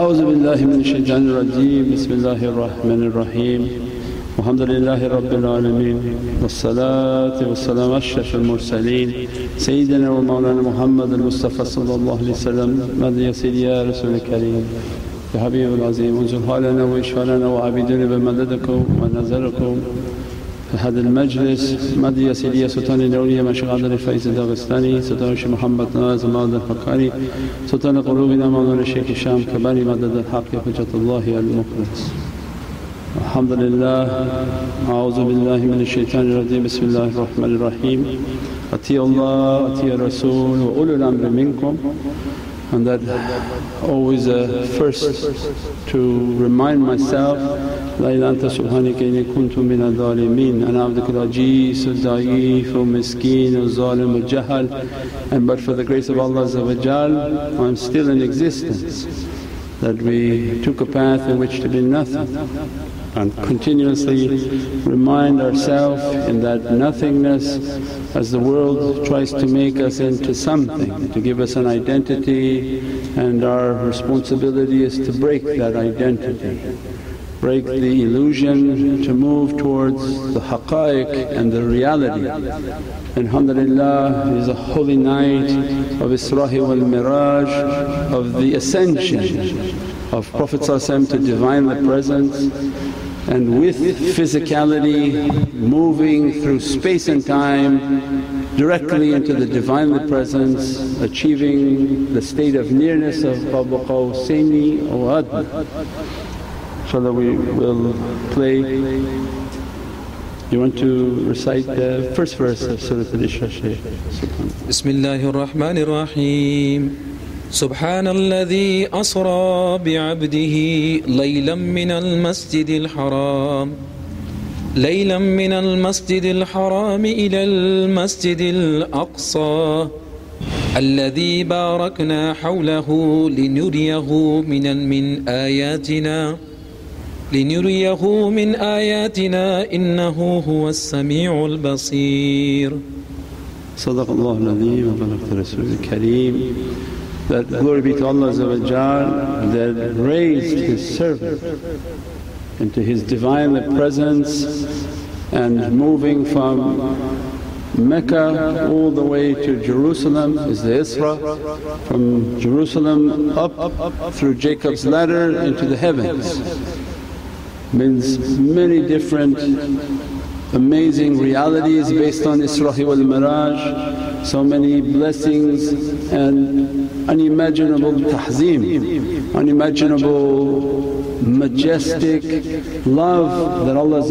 أعوذ بالله من الشيطان الرجيم. بسم الله الرحمن الرحيم. الحمد لله رب العالمين والصلاة والسلام أشرف المرسلين. سيدنا ومولانا محمد المصطفى صلى الله عليه وسلم. مد يا سيدي يا رسول الكريم. يا حبيب العظيم انزل حالنا وإشعالنا وعبيدنا بمددكم ونظركم. هذا المajlis Madhya Sidiya Sultan Dawliya Mashayikh Abdul Faiz Dagestani, Sultan Shaykh Muhammad Nawaz Mawlana Fakhari, Sultan Qulubina Mawlana Shaykh Sham Kabari Madad al-Haq Hujjatullah al-Mukhlis. Alhamdulillah, A'udhu billahi minash shaitanir rajeem, Bismillahir Rahmanir Rahim. Atiya Allah, Atiya Rasul wa ulul amri minkum. and that always a first to remind myself, La ilaha anta subhanaka inni kuntu minal zalimeen, ana abduka al-ajeez al-da'eef al-miskeen and but for the grace of Allah I'm still in existence. That we took a path in which to be nothing and continuously remind ourselves in that nothingness as the world tries to make us into something, to give us an identity and our responsibility is to break that identity break the illusion to move towards the haqqaiq and the reality. And alhamdulillah is a holy night of Isra wal Miraj of the ascension of Prophet to Divinely Presence and with physicality moving through space and time directly into the Divinely Presence achieving the state of nearness of Qaba Qawsaini or Adna. Inshallah we will play. You want to recite the first verse of Surah Al-Isra Shaykh? Bismillahir Rahmanir Rahim. سبحان الذي أسرى بعبده ليلا من المسجد الحرام ليلا من المسجد الحرام إلى المسجد الأقصى الذي باركنا حوله لنريه من من آياتنا لنريه من آياتنا إنه هو السميع البصير. صدق الله العظيم وبلغت رسول الكريم. That glory be to Allah that raised His servant into His Divinely Presence and moving from Mecca all the way to Jerusalem is the Isra, from Jerusalem up, through Jacob's ladder into the heavens. Means many different amazing realities based on Isra wal Miraj, so many blessings and unimaginable tahzeem, unimaginable majestic love that Allah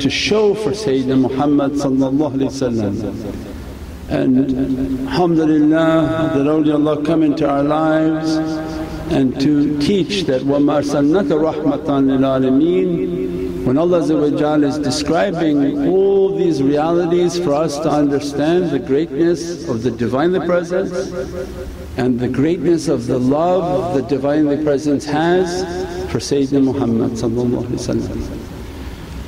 to show for Sayyidina Muhammad and alhamdulillah that awliyaullah come into our lives and to teach that, وَمَا أَرْسَلْنَاكَ رَحْمَةً لِلْعَالَمِينَ when Allah is describing all these realities for us to understand the greatness of the Divinely Presence and the greatness of the love the Divinely Presence has for Sayyidina Muhammad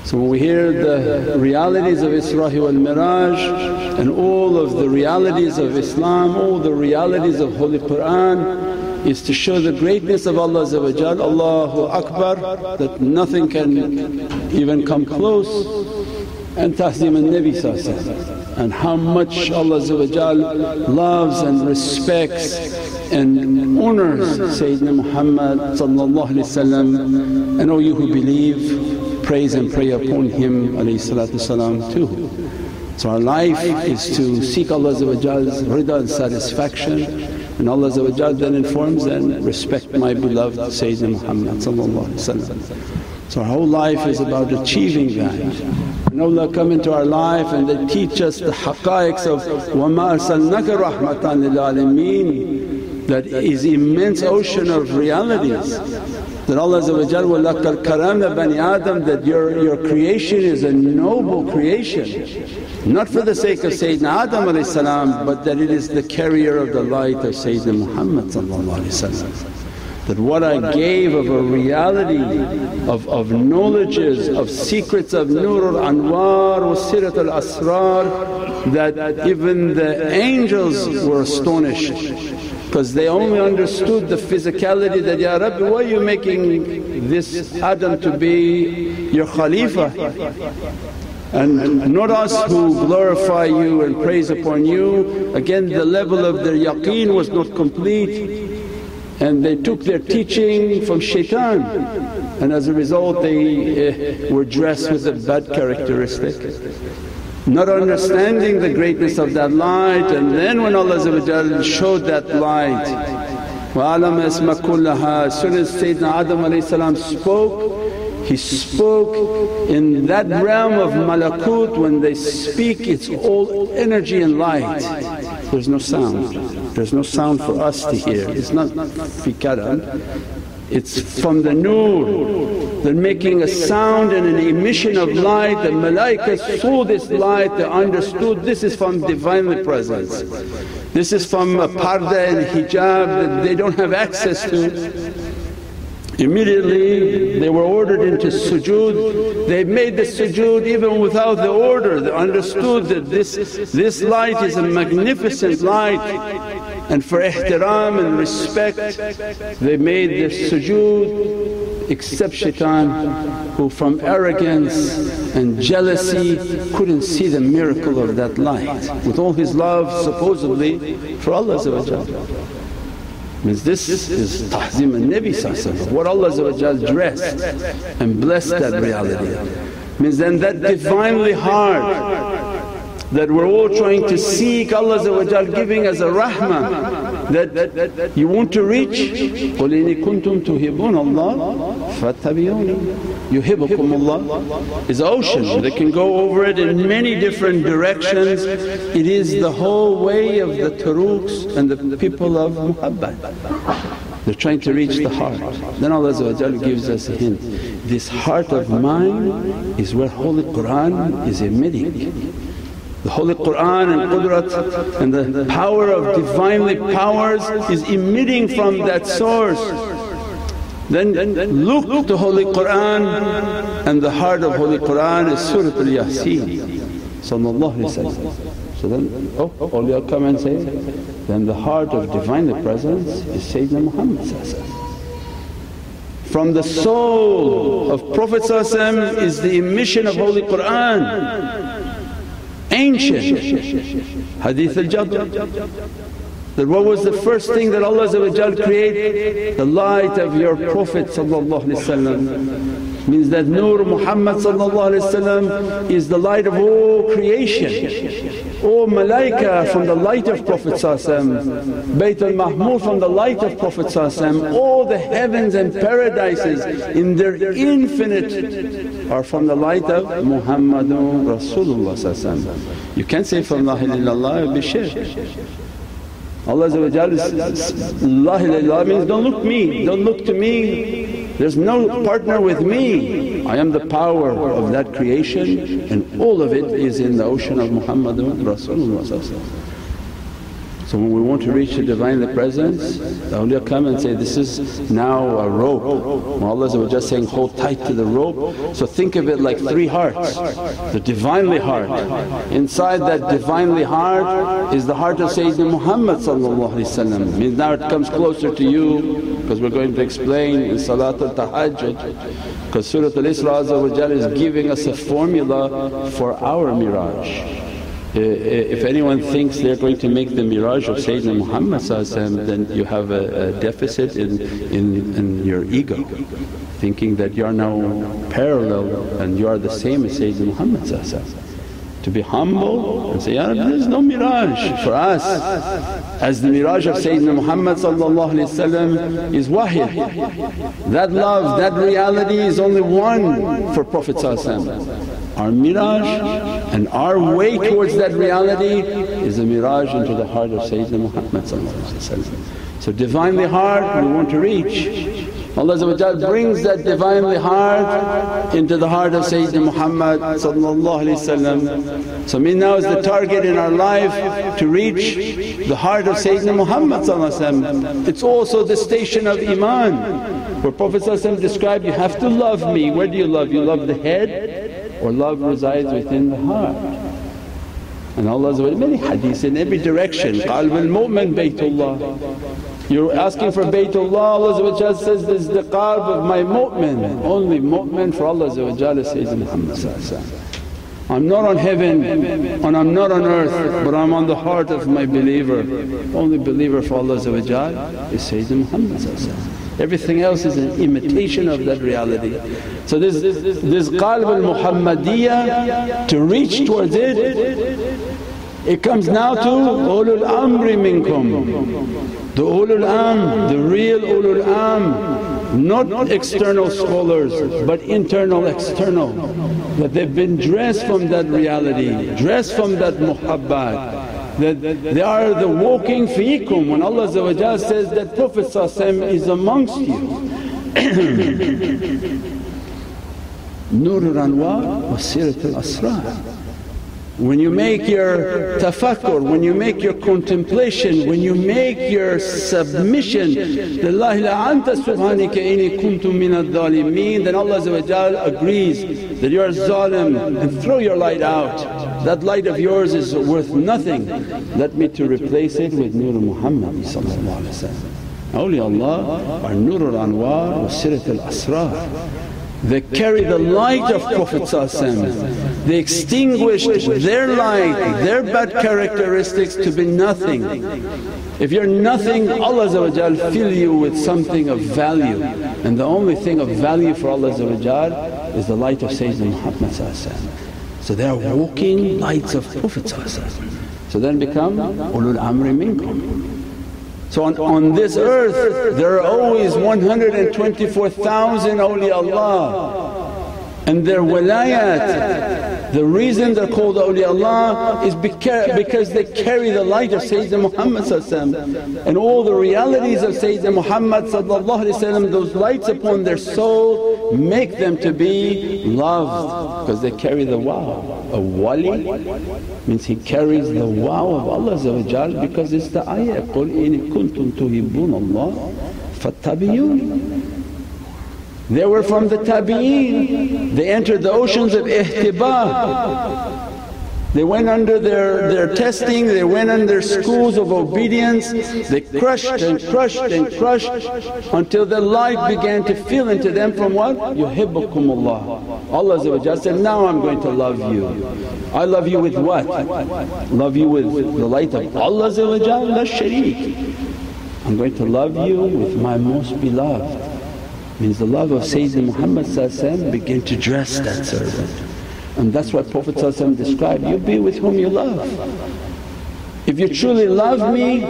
So when we hear the realities of Isra wal Miraj and all of the realities of Islam, all the realities of Holy Qur'an is to show the greatness of Allah Allahu Akbar that nothing can even come close. And tahzeem al-Nabi and how much Allah loves and respects and honours Sayyidina Muhammad and all you who believe praise and pray upon him too. So our life is to seek Allah's rida and satisfaction and Allah then informs, then respect my beloved Sayyidina Muhammad So our whole life is about achieving that. And Allah come into our life and they teach us the haqqaiqs of, وَمَا أَرْسَلْنَاكَ رَحْمَةً لِلْعَالَمِينَ that is immense ocean of realities that Allah وَلَقَدْ karamna bani Adam that your, your creation is a noble creation. Not for the sake of Sayyidina Adam but that it is the carrier of the light of Sayyidina Muhammad that what I gave of a reality of, of knowledges, of secrets of Nur al-Anwar wa Sirat al-Asrar that even the angels were astonished because they only understood the physicality that, Ya Rabbi why are you making this Adam to be your Khalifa? And not us who glorify you and praise upon you. Again the level of their yaqeen was not complete and they took their teaching from shaitan and as a result they uh, were dressed with a bad characteristic not understanding the greatness of that light and then when Allah showed that light وَعَلَمَ اسْمَ كُلَّهَا as soon as Sayyidina Adam spoke he spoke in that realm of malakut when they speak it's all energy and light, there's no sound. There's no sound for us to hear, it's not fi it's from the nur. They're making a sound and an emission of light. The malaika saw this light, they understood this is from Divinely Presence. This is from a parda and hijab that they don't have access to. Immediately they were ordered into sujood, they made the sujood even without the order, they understood that this, this light is a magnificent light and for ihtiram and respect they made the sujood except shaitan who from arrogance and jealousy couldn't see the miracle of that light with all his love supposedly for Allah Means this is tahzim al-Nabi what Allah dressed and blessed that reality. Means then that Divinely hard that we're all trying to seek Allah giving us a rahmah that you want to reach قُلْ إِنِ كُنْتُمْ تُحِبُّونَ اللَّهَ فَاتَّبِعُونِ يُحِبُّكُمُ اللَّهِ is ocean that can go over it in many different directions. It is the whole way of the turuqs and the people of muhabbat. They're trying to reach the heart. Then Allah gives us a hint, this heart of mine is where Holy Qur'an is emitting. The Holy Qur'an and Qudrat and the power of Divinely powers is emitting from that source. Then look to Holy Qur'an and the heart of Holy Qur'an is Surat al-Yasin So then, oh, awliya come and say, then the heart of Divinely Presence is Sayyidina Muhammad From the soul of Prophet is the emission of Holy Qur'an ancient hadith al-Jabr that what was the first thing that Allah created? The light of your Prophet means that Nur Muhammad is the light of all creation. O malaika from the light of Prophet Bayt al-Mahmur from the light of Prophet all the heavens and paradises in their infinite are from the light of Muhammadun Rasulullah You can't say from La ilaha illallah be shirk. Allah is La means don't look me, don't look to me, there's no partner with me. I am the power of that creation and all of it is in the ocean of Muhammadun Rasulullah so when we want to reach the Divinely Presence, the awliya come and say, this is now a rope. Allah was just saying, hold tight to the rope. So think of it like three hearts, the Divinely heart. Inside that Divinely heart is the heart of Sayyidina Muhammad means now it comes closer to you because we're going to explain in Salatul Tahajjud because Surat Al-Isra is giving us a formula for our miraj. Uh, if anyone thinks they're going to make the miraj of Sayyidina Muhammad then you have a, a deficit in, in, in, your ego, thinking that you are now parallel and you are the same as Sayyidina Muhammad to be humble and say, Ya Rabbi there's no miraj for us. As the miraj of Sayyidina Muhammad is wahy. That love, that reality is only one for Prophet our miraj and our way towards that reality is a miraj into the heart of Sayyidina Muhammad So Divinely heart we want to reach. Allah brings that Divinely heart into the heart of Sayyidina Muhammad So me now is the target in our life to reach the heart of Sayyidina Muhammad It's also the station of iman where Prophet described, you have to love me. Where do you love? You love the head or love resides within the heart. And Allah many hadiths in every direction, qalb al-mu'min baytullah You're asking for Baytullah, Allah says, this is the qalb of my mu'min. Only mu'min for Allah says Muhammad I'm not on heaven and I'm not on earth but I'm on the heart of my believer. Only believer for Allah is Sayyidina Muhammad Everything else is an imitation of that reality. So this, this qalb al-Muhammadiyya to reach towards it, it comes now to ulul amri minkum. The ulul am, the real ulul am, not external scholars but internal external. That they've been dressed from that reality, dressed from that muhabbat that they are the walking feekum when Allah says that Prophet is amongst you. Nur al-Anwar wa Sirat al-Asrar. When you make your tafakkur, when you make your contemplation, when you make your submission, Lillahi la anta subhanaka inni kuntu min al then Allah agrees that you are zalim and throw your light out. That light of yours is worth nothing. Let me to replace it with Nur Muhammad Awliyaullah are Nur al-Anwar wa Sirat al-Asrar. They carry the light of Prophet They extinguished their light, their bad characteristics to be nothing. If you're nothing Allah fill you with something of value and the only thing of value for Allah is the light of Sayyidina Muhammad so they are walking lights of Prophet So then become ulul amri minkum. So on, on this earth there are always 124,000 awliyaullah and their wilayat. The reason they're called awliyaullah is because they carry the light of Sayyidina Muhammad and all the realities of Sayyidina Muhammad those lights upon their soul make them to be loved because they carry the wow. A wali means he carries the wow of Allah because it's the ayah, قُلْ إِن كُنْتُمْ تُحِبُّونَ اللَّهَ فَاتَّبِعُونِ they were from the tabi'een, they entered the oceans of ihtiba. They went under their, their testing, they went under schools of obedience, they crushed and crushed and crushed until the light began to fill into them from what? Yuhibbukumullah. Allah said, now I'm going to love you. I love you with what? Love you with the light of Allah la shareek. I'm going to love you with my most beloved means the love of Sayyidina Muhammad began to dress that servant. And that's what Prophet described, you be with whom you love. If you truly love me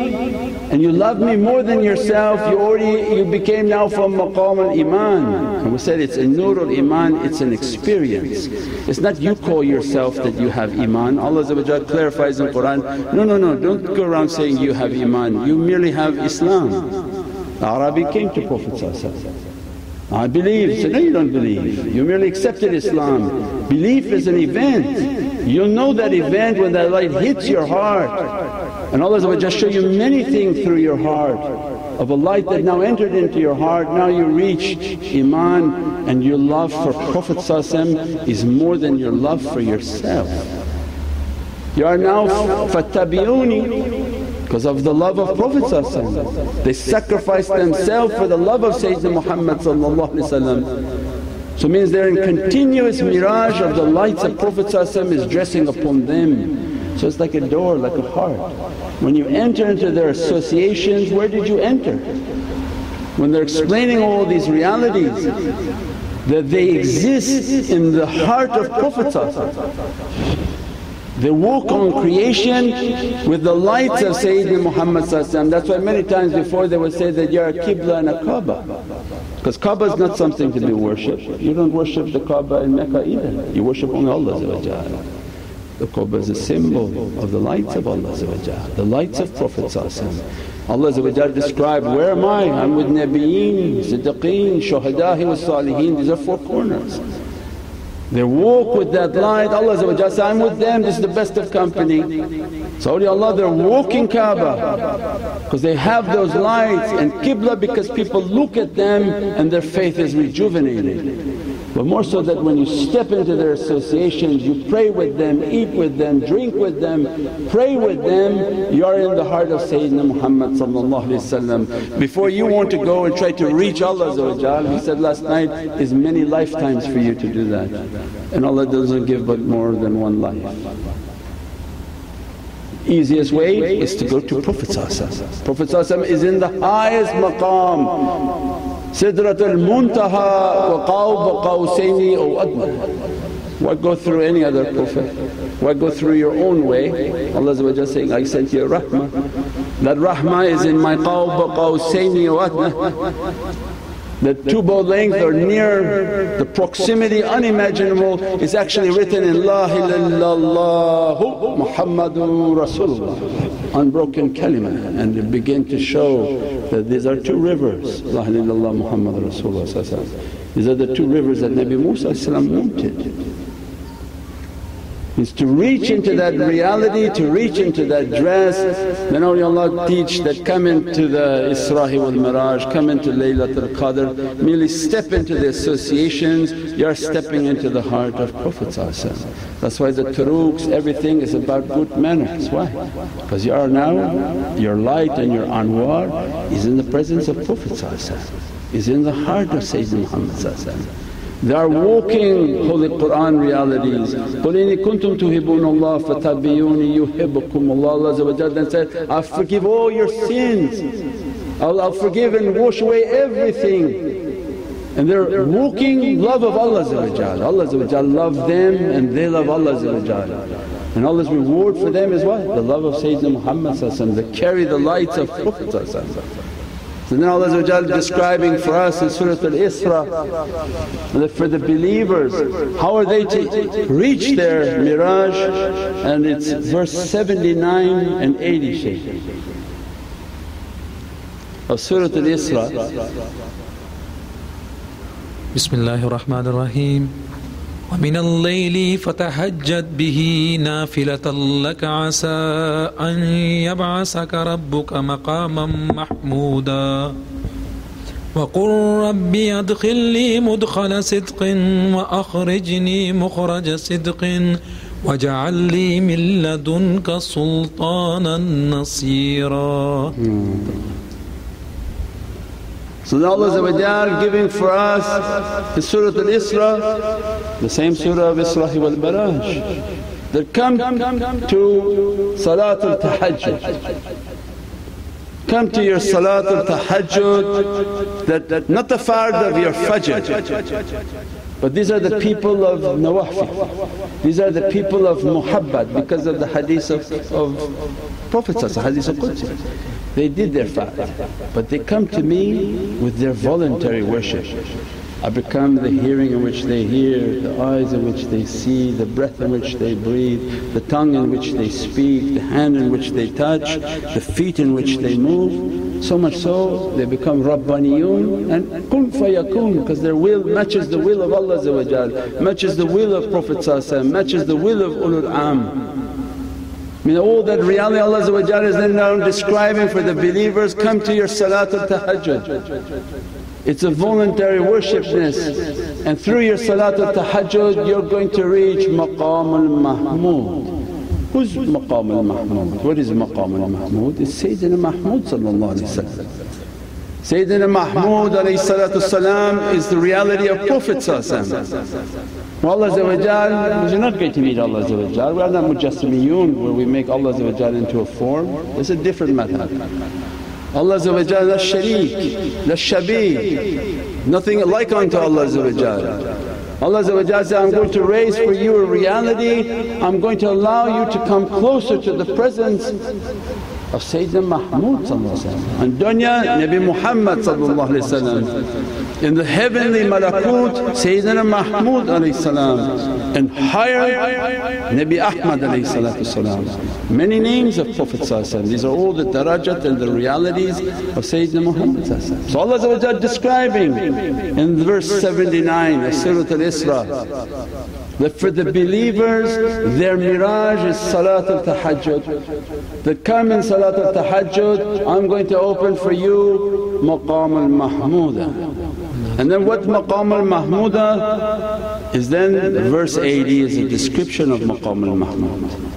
and you love me more than yourself, you already you became now from maqam al-iman. And we said it's a nur al-iman, it's an experience. It's not you call yourself that you have iman. Allah clarifies in Qur'an, no, no, no, don't go around saying you have iman, you merely have Islam. The Arabi came to Prophet I believe. So no you don't believe, you merely accepted Islam. Belief is an event, you'll know that event when that light hits your heart and Allah just show you many things through your heart of a light that now entered into your heart, now you reached Iman and your love for Prophet is more than your love for yourself. You are now fattabi'uni because of the love of Prophet They sacrificed themselves for the love of Sayyidina Muhammad So means they're in continuous mirage of the lights of Prophet is dressing upon them. So it's like a door, like a heart. When you enter into their associations, where did you enter? When they're explaining all these realities that they exist in the heart of Prophet they walk on creation with the lights of Sayyidina Muhammad That's why many times before they would say that, you're a Qibla and a Kaaba. Because Kaaba is not something to be worshipped. You don't worship the Kaaba in Mecca either, you worship only Allah The Kaaba is a symbol of the lights of Allah the lights of Prophet Allah described, where am I? I'm with Nabiyeen, Siddiqeen, Shuhada, wa Saliheen, these are four corners. They walk with that light, Allah says, I'm with them, this is the best of company. So Allah they're walking Kaaba because they have those lights and Qibla because people look at them and their faith is rejuvenated. But more so that when you step into their associations you pray with them, eat with them, drink with them, pray with them, you are in the heart of Sayyidina Muhammad Before you want to go and try to reach Allah He said last night, is many lifetimes for you to do that. And Allah doesn't give but more than one life. Easiest way is to go to Prophet Prophet is in the highest maqam Sidratul Muntaha wa Qawb aw Adna. Why go through any other Prophet? Why go through your own way? Allah saying, I sent you a rahmah. That rahmah is in my Qawb Qawsayni aw Adna. The two bow length or near the proximity unimaginable is actually written in La illallah Muhammadun Rasulullah. Unbroken kalima and it begin to show that these are two rivers La ilaha illallah Muhammad Rasulullah These are the two rivers that Nabi Musa wanted is to reach into that reality, to reach into that dress. Then awliyaullah teach that come into the Isra wal Miraj, come into Laylatul Qadr, merely step into the associations, you're stepping into the heart of Prophet That's why the turuqs, everything is about good manners. Why? Because you are now, your light and your anwar is in the presence of Prophet is in the heart of Sayyidina Muhammad they are walking Holy Qur'an realities. قُلْ إِنِ كُنْتُمْ تُحِبُّونَ اللَّهَ فَتَبِّعُونِي يُحِبُّكُمُ اللَّهُ Allah then said, I forgive all your sins, I'll, I'll forgive and wash away everything. And they're walking love of Allah Allah love them and they love Allah and Allah's reward for them is what? The love of Sayyidina Muhammad they carry the lights of Prophet so then Allah describing for us in Surah Al-Isra that for the believers how are they to reach their miraj and it's verse 79 and 80 Shaykh. Of Surah Al-Isra. Bismillahir Rahmanir ومن الليل فتهجد به نافلة لك عسى أن يبعثك ربك مقاما محمودا. وقل ربي أدخلني مدخل صدق وأخرجني مخرج صدق واجعل لي من لدنك سلطانا نصيرا. So Allah giving for us the Surah Al-Isra, the same Surah of Isra wal Miraj that come to Salatul Tahajjud. Come to your Salatul Tahajjud that, that not the fard of your Fajr but these are the people of Nawafi, these are the people of Muhabbat because of the hadith of, of Prophet hadith of Qudsi. They did their fard but they come to me with their voluntary worship. I become the hearing in which they hear, the eyes in which they see, the breath in which they breathe, the tongue in which they speak, the hand in which they touch, the feet in which they move. So much so they become Rabbaniyun and kun fayakun because their will matches the will of Allah matches the will of Prophet matches the will of ulul am. I mean all that reality Allah is then now describing for the believers, come to your salatul tahajjud. It's a voluntary worshipness and through your salat al-tahajjud you're going to reach maqam al-mahmud. Who's maqam al-mahmud? What is maqam al-mahmud? It's Sayyidina Mahmud Sayyidina Mahmud is the reality of Prophet Allah you're not going to meet Allah we are not mujassimiyun where we make Allah into a form, it's a different method. Allah la shareek, la shabih, nothing like unto Allah Allah said, I'm going to raise for you a reality, I'm going to allow you to come closer to the presence of Sayyidina Mahmud and dunya Nabi Muhammad in the heavenly malakut Sayyidina Mahmud and higher Nabi Ahmad Many names of Prophet these are all the darajat and the realities of Sayyidina Muhammad So Allah describing in verse 79 of Surah Al-Isra that for the believers their miraj is Salatul Tahajjud. That come in Salatul Tahajjud I'm going to open for you maqam al-mahmuda And then what maqam al-mahmuda is then verse 80 is a description of maqam al-mahmud.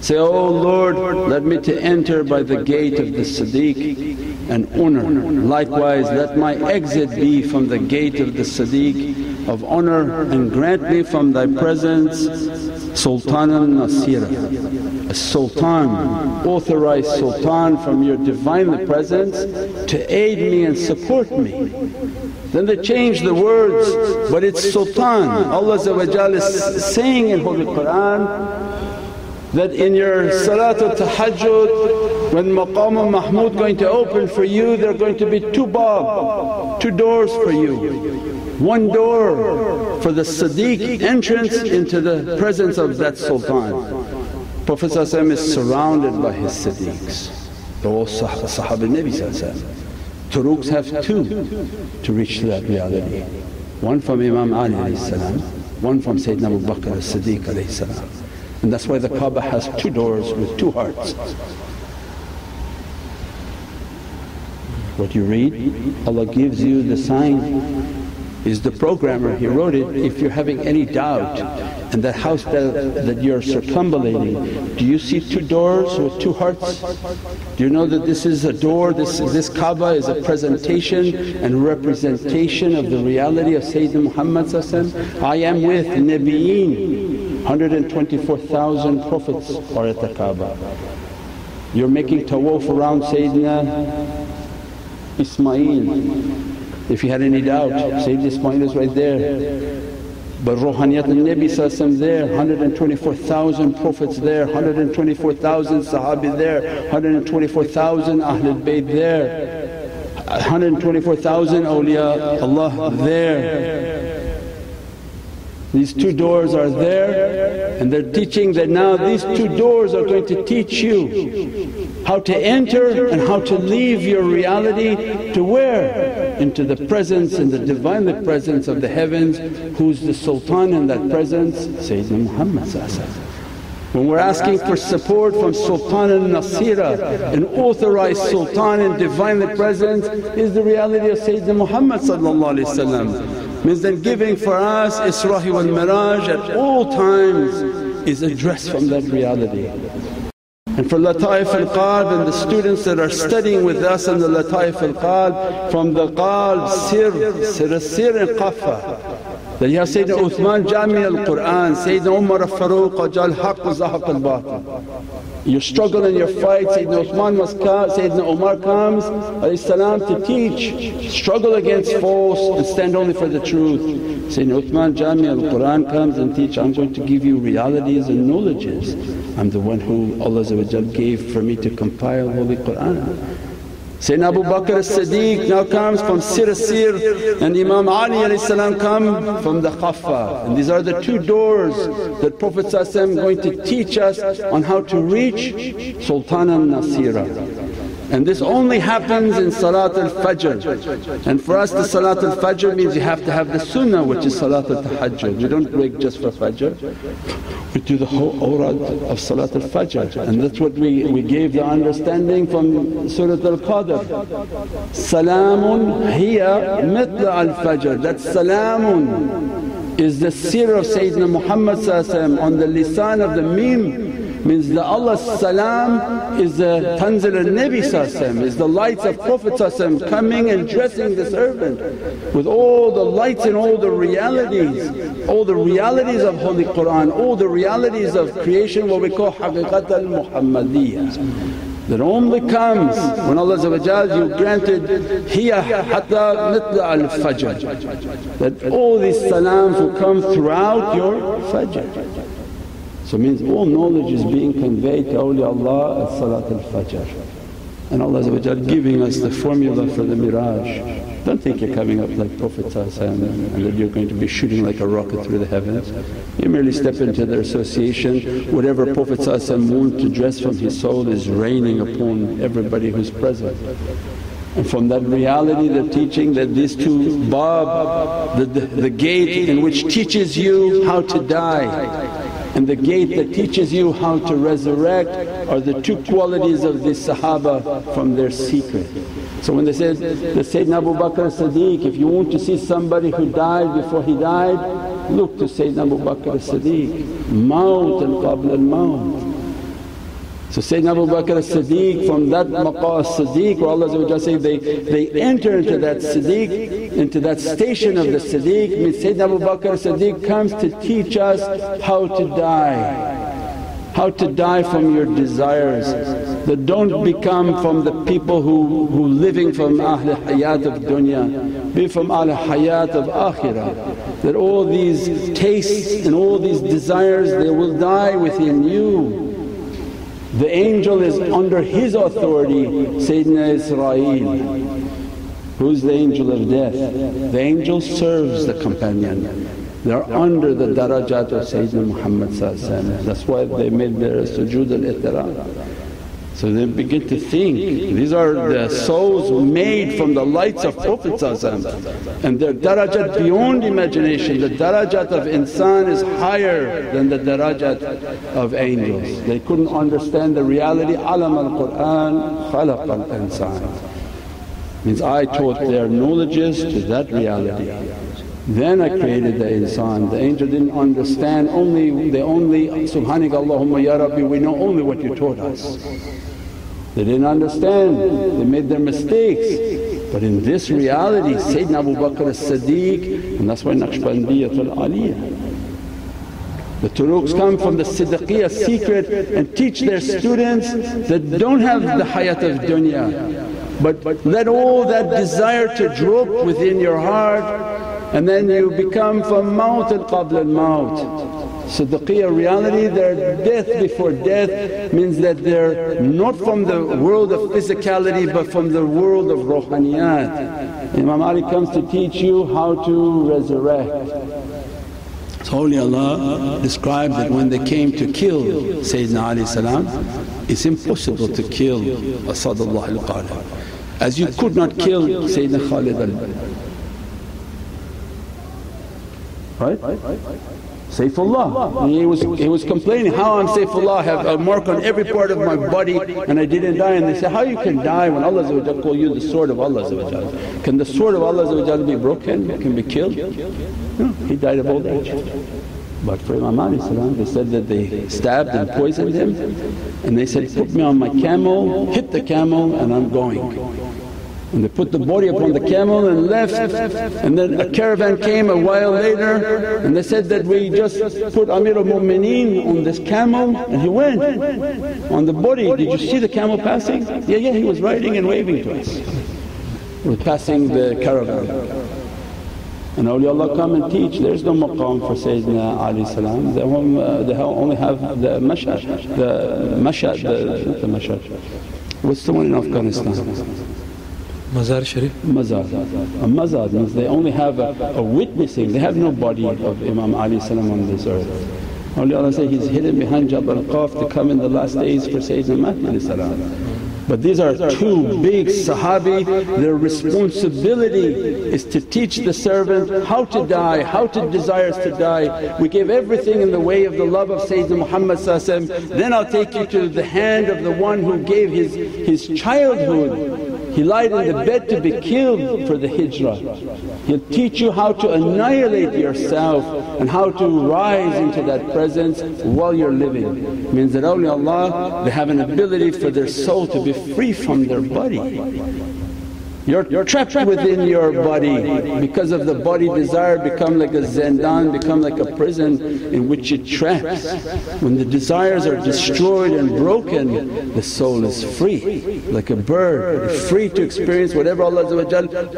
Say, Oh Lord, let me to enter by the gate of the Sadiq and honour. Likewise let my exit be from the gate of the Siddiq of honour and grant me from Thy presence Sultan al-Nasira, a sultan, authorized sultan from your Divine presence to aid me and support me. Then they change the words but it's sultan. Allah is saying in Holy Qur'an, that in your salatul tahajjud when maqam mahmud going to open for you there are going to be two bab, two doors for you. One door for the Siddiq entrance into the presence of that sultan. Prophet is surrounded by his Siddiqs, the all Sahaba Nabi Turuqs have two to reach that reality. One from Imam Ali one from Sayyidina Abu Bakr as-Siddiq and that's why the Kaaba has two doors with two hearts. What you read, Allah gives you the sign is the programmer, he wrote it, if you're having any doubt and that house that, that you're circumambulating, do you see two doors with two hearts? Do you know that this is a door, this, this Kaaba is a presentation and representation of the reality of Sayyidina Muhammad I am with Nabiyeen 124,000 prophets are at the Kaaba. You're making tawaf around Sayyidina Ismail. If you had any doubt, Sayyidina Ismail is right there. But Ruhaniyat al-Nabi there, 124,000 prophets there, 124,000 Sahabi there, 124,000 Ahlul Bayt there, 124,000 awliya Allah there. These two doors are there and they're teaching that now these two doors are going to teach you how to enter and how to leave your reality to where? Into the presence and the Divinely presence of the heavens who's the Sultan in that presence? Sayyidina Muhammad when we're asking for support from Sultan al-Nasira, an authorized Sultan in Divinely presence is the reality of Sayyidina Muhammad means that giving for us Isra wal Miraj at all times is addressed from that reality. And for Lataif al-Qalb and the students that are studying with us in the Lataif al-Qalb from the Qalb Sir, Sir Sir and Qafa that Ya Sayyidina Uthman Jami al-Qur'an, Sayyidina Umar al-Faruq Ajal Haqq Zahaq al-Batil. You struggle in your fight, Sayyidina Uthman must come, Sayyidina Umar comes salam to teach, struggle against false and stand only for the truth. Sayyidina Uthman Jami al-Qur'an comes and teach, I'm going to give you realities and knowledges. I'm the one who Allah gave for me to compile Holy Qur'an. Sayyidina Abu Bakr as-Siddiq now comes from Sir Sir and Imam Ali come from the Khaffa and these are the two doors that Prophet Sallallahu alaihi wasallam is going to teach us on how to reach Sultan al-Nasira. And this only happens in Salat al-Fajr. And for us the Salat al-Fajr means you have to have the sunnah which is Salat al-Tahajjud. We don't break just for Fajr, we do the whole awrad of Salat al-Fajr. And that's what we, we gave the understanding from Surah al-Qadr. Salamun hiya mitla al-Fajr. That salamun is the seer of Sayyidina Muhammad on the lisan of the meme means the Allah salam is the tanzil al-Nabi is the lights of Prophet coming and dressing the servant with all the lights and all the realities, all the realities of Holy Qur'an, all the realities of creation what we call haqiqat al-Muhammadiyah that only comes when Allah you granted hiya hatta mitla al fajr that all these salams will come throughout your fajr. So means all knowledge is being conveyed to awliyaullah at Salat al-Fajr. And Allah giving us the formula for the miraj. Don't think you're coming up like Prophet and that you're going to be shooting like a rocket through the heavens. You merely step into their association, whatever Prophet wanted to dress from his soul is raining upon everybody who's present. And from that reality they're teaching that these two bab, the, the, the gate in which teaches you how to die and the gate that teaches you how to resurrect are the two qualities of the Sahaba from their secret. So when they said the Sayyidina Abu Bakr as-Siddiq, if you want to see somebody who died before he died, look to Sayyidina Abu Bakr as-Siddiq, Maut and qabla al-maut. So Sayyidina Abu Bakr as-Siddiq from that maqam as-Siddiq where Allah say they, they enter into that Siddiq, into that station of the Siddiq means Sayyidina Abu Bakr as-Siddiq comes to teach us how to die how to die from your desires that don't become from the people who, who living from Ahl Hayat of dunya, be from Ahl Hayat of akhirah. That all these tastes and all these desires they will die within you. The angel is under his authority Sayyidina Izrail. Who's the angel of death? The angel serves the companion. They're under the darajat of Sayyidina Muhammad That's why they made their sujood al-ihtiram. So they begin to think, these are the souls made from the lights of Prophet and their darajat beyond imagination. The darajat of insan is higher than the darajat of angels. They couldn't understand the reality, alam al-Qur'an khalaq al-insan. Means I taught their knowledges to that reality. Then I created the insan. The angel didn't understand only, they only, Subhanaka Allahumma Ya Rabbi, we know only what you taught us. They didn't understand, they made their mistakes. But in this reality, Sayyidina Abu Bakr as-Siddiq, and that's why Naqshbandiyatul Aliyah. The turuqs come from the Siddiqiyya secret and teach their students that don't have the hayat of dunya. But let all that desire to drop within your heart and then you become from maut al qabl al maut. Siddiqiyya reality their death before death means that they're not from the world of physicality but from the world of ruhaniyat. Imam Ali comes to teach you how to resurrect. So Allah described that when they came to kill Sayyidina Ali it's impossible to kill Asadullah al-Qalib. As you could not kill Sayyidina Khalid al right? Saifullah. He was, he was complaining, how I'm Saifullah, I have a mark on every part of my body and I didn't die. And they say, how you can die when Allah call you the sword of Allah Can the sword of Allah be broken, can be killed? No, he died of old age. But for Imam Ali they said that they stabbed and poisoned him and they said, put me on my camel, hit the camel and I'm going. And they put the body upon the camel and left and then a caravan came a while later and they said that we just put Amir al-Mu'mineen on this camel and he went on the body. Did you see the camel passing? Yeah, yeah, he was riding and waving to us. Was passing the caravan. And awliyaullah come and teach, there's no maqam for Sayyidina Ali salam, they, uh, they only have the mash'ad, the mash'ad, the, the mash'ad. What's the one in Afghanistan? Mazar Sharif? Mazar. A mazar means they only have a, a, witnessing, they have no body of Imam Ali on this earth. Only Allah say he's hidden behind Jabal Qaf to come in the last days for Sayyidina Mahdi. But these are two big Sahabi, their responsibility is to teach the servant how to die, how to desires to die. We give everything in the way of the love of Sayyidina Muhammad then I'll take you to the hand of the one who gave his, his childhood he lied in the bed to be killed for the hijrah. He'll teach you how to annihilate yourself and how to rise into that presence while you're living. Means that awliyaullah they have an ability for their soul to be free from their body. You're, you're trapped within your body because of the body desire become like a zindan, become like a prison in which it traps. When the desires are destroyed and broken the soul is free like a bird, free to experience whatever Allah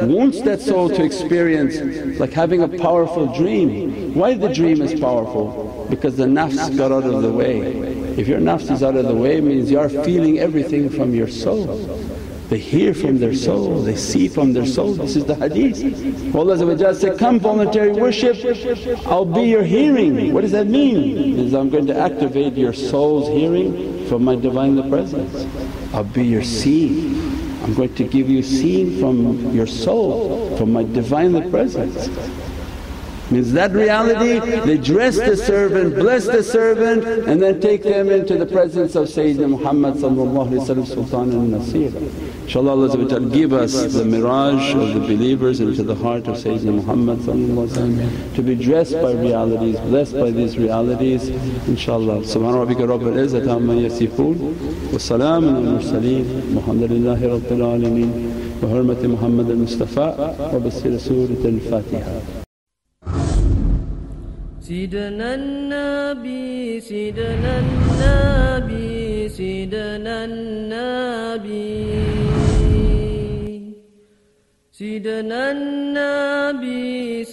wants that soul to experience like having a powerful dream. Why the dream is powerful? Because the nafs got out of the way. If your nafs is out of the way means you are feeling everything from your soul. They hear from their soul, they see from their soul. This is the hadith. Allah said, Come voluntary worship, I'll be your hearing. What does that mean? Is I'm going to activate your soul's hearing from my Divine Presence. I'll be your seeing. I'm going to give you seeing from your soul, from my Divine Presence. Means that reality they dress the servant, bless the servant and then take them into the presence of Sayyidina Muhammad Sultan al-Nasir. InshaAllah Allah give us the mirage of the believers into the heart of Sayyidina Muhammad to be dressed by realities, blessed by these realities inshaAllah. Subhana rabbika rabbil izzati amma yasifoon wa salaamun al mursaleen walhamdulillahi rabbil alameen بحرمة محمد المصطفى وبسر سورة الفاتحة سيدنا النبي سيدنا النبي سيدنا النبي سيدنا النبي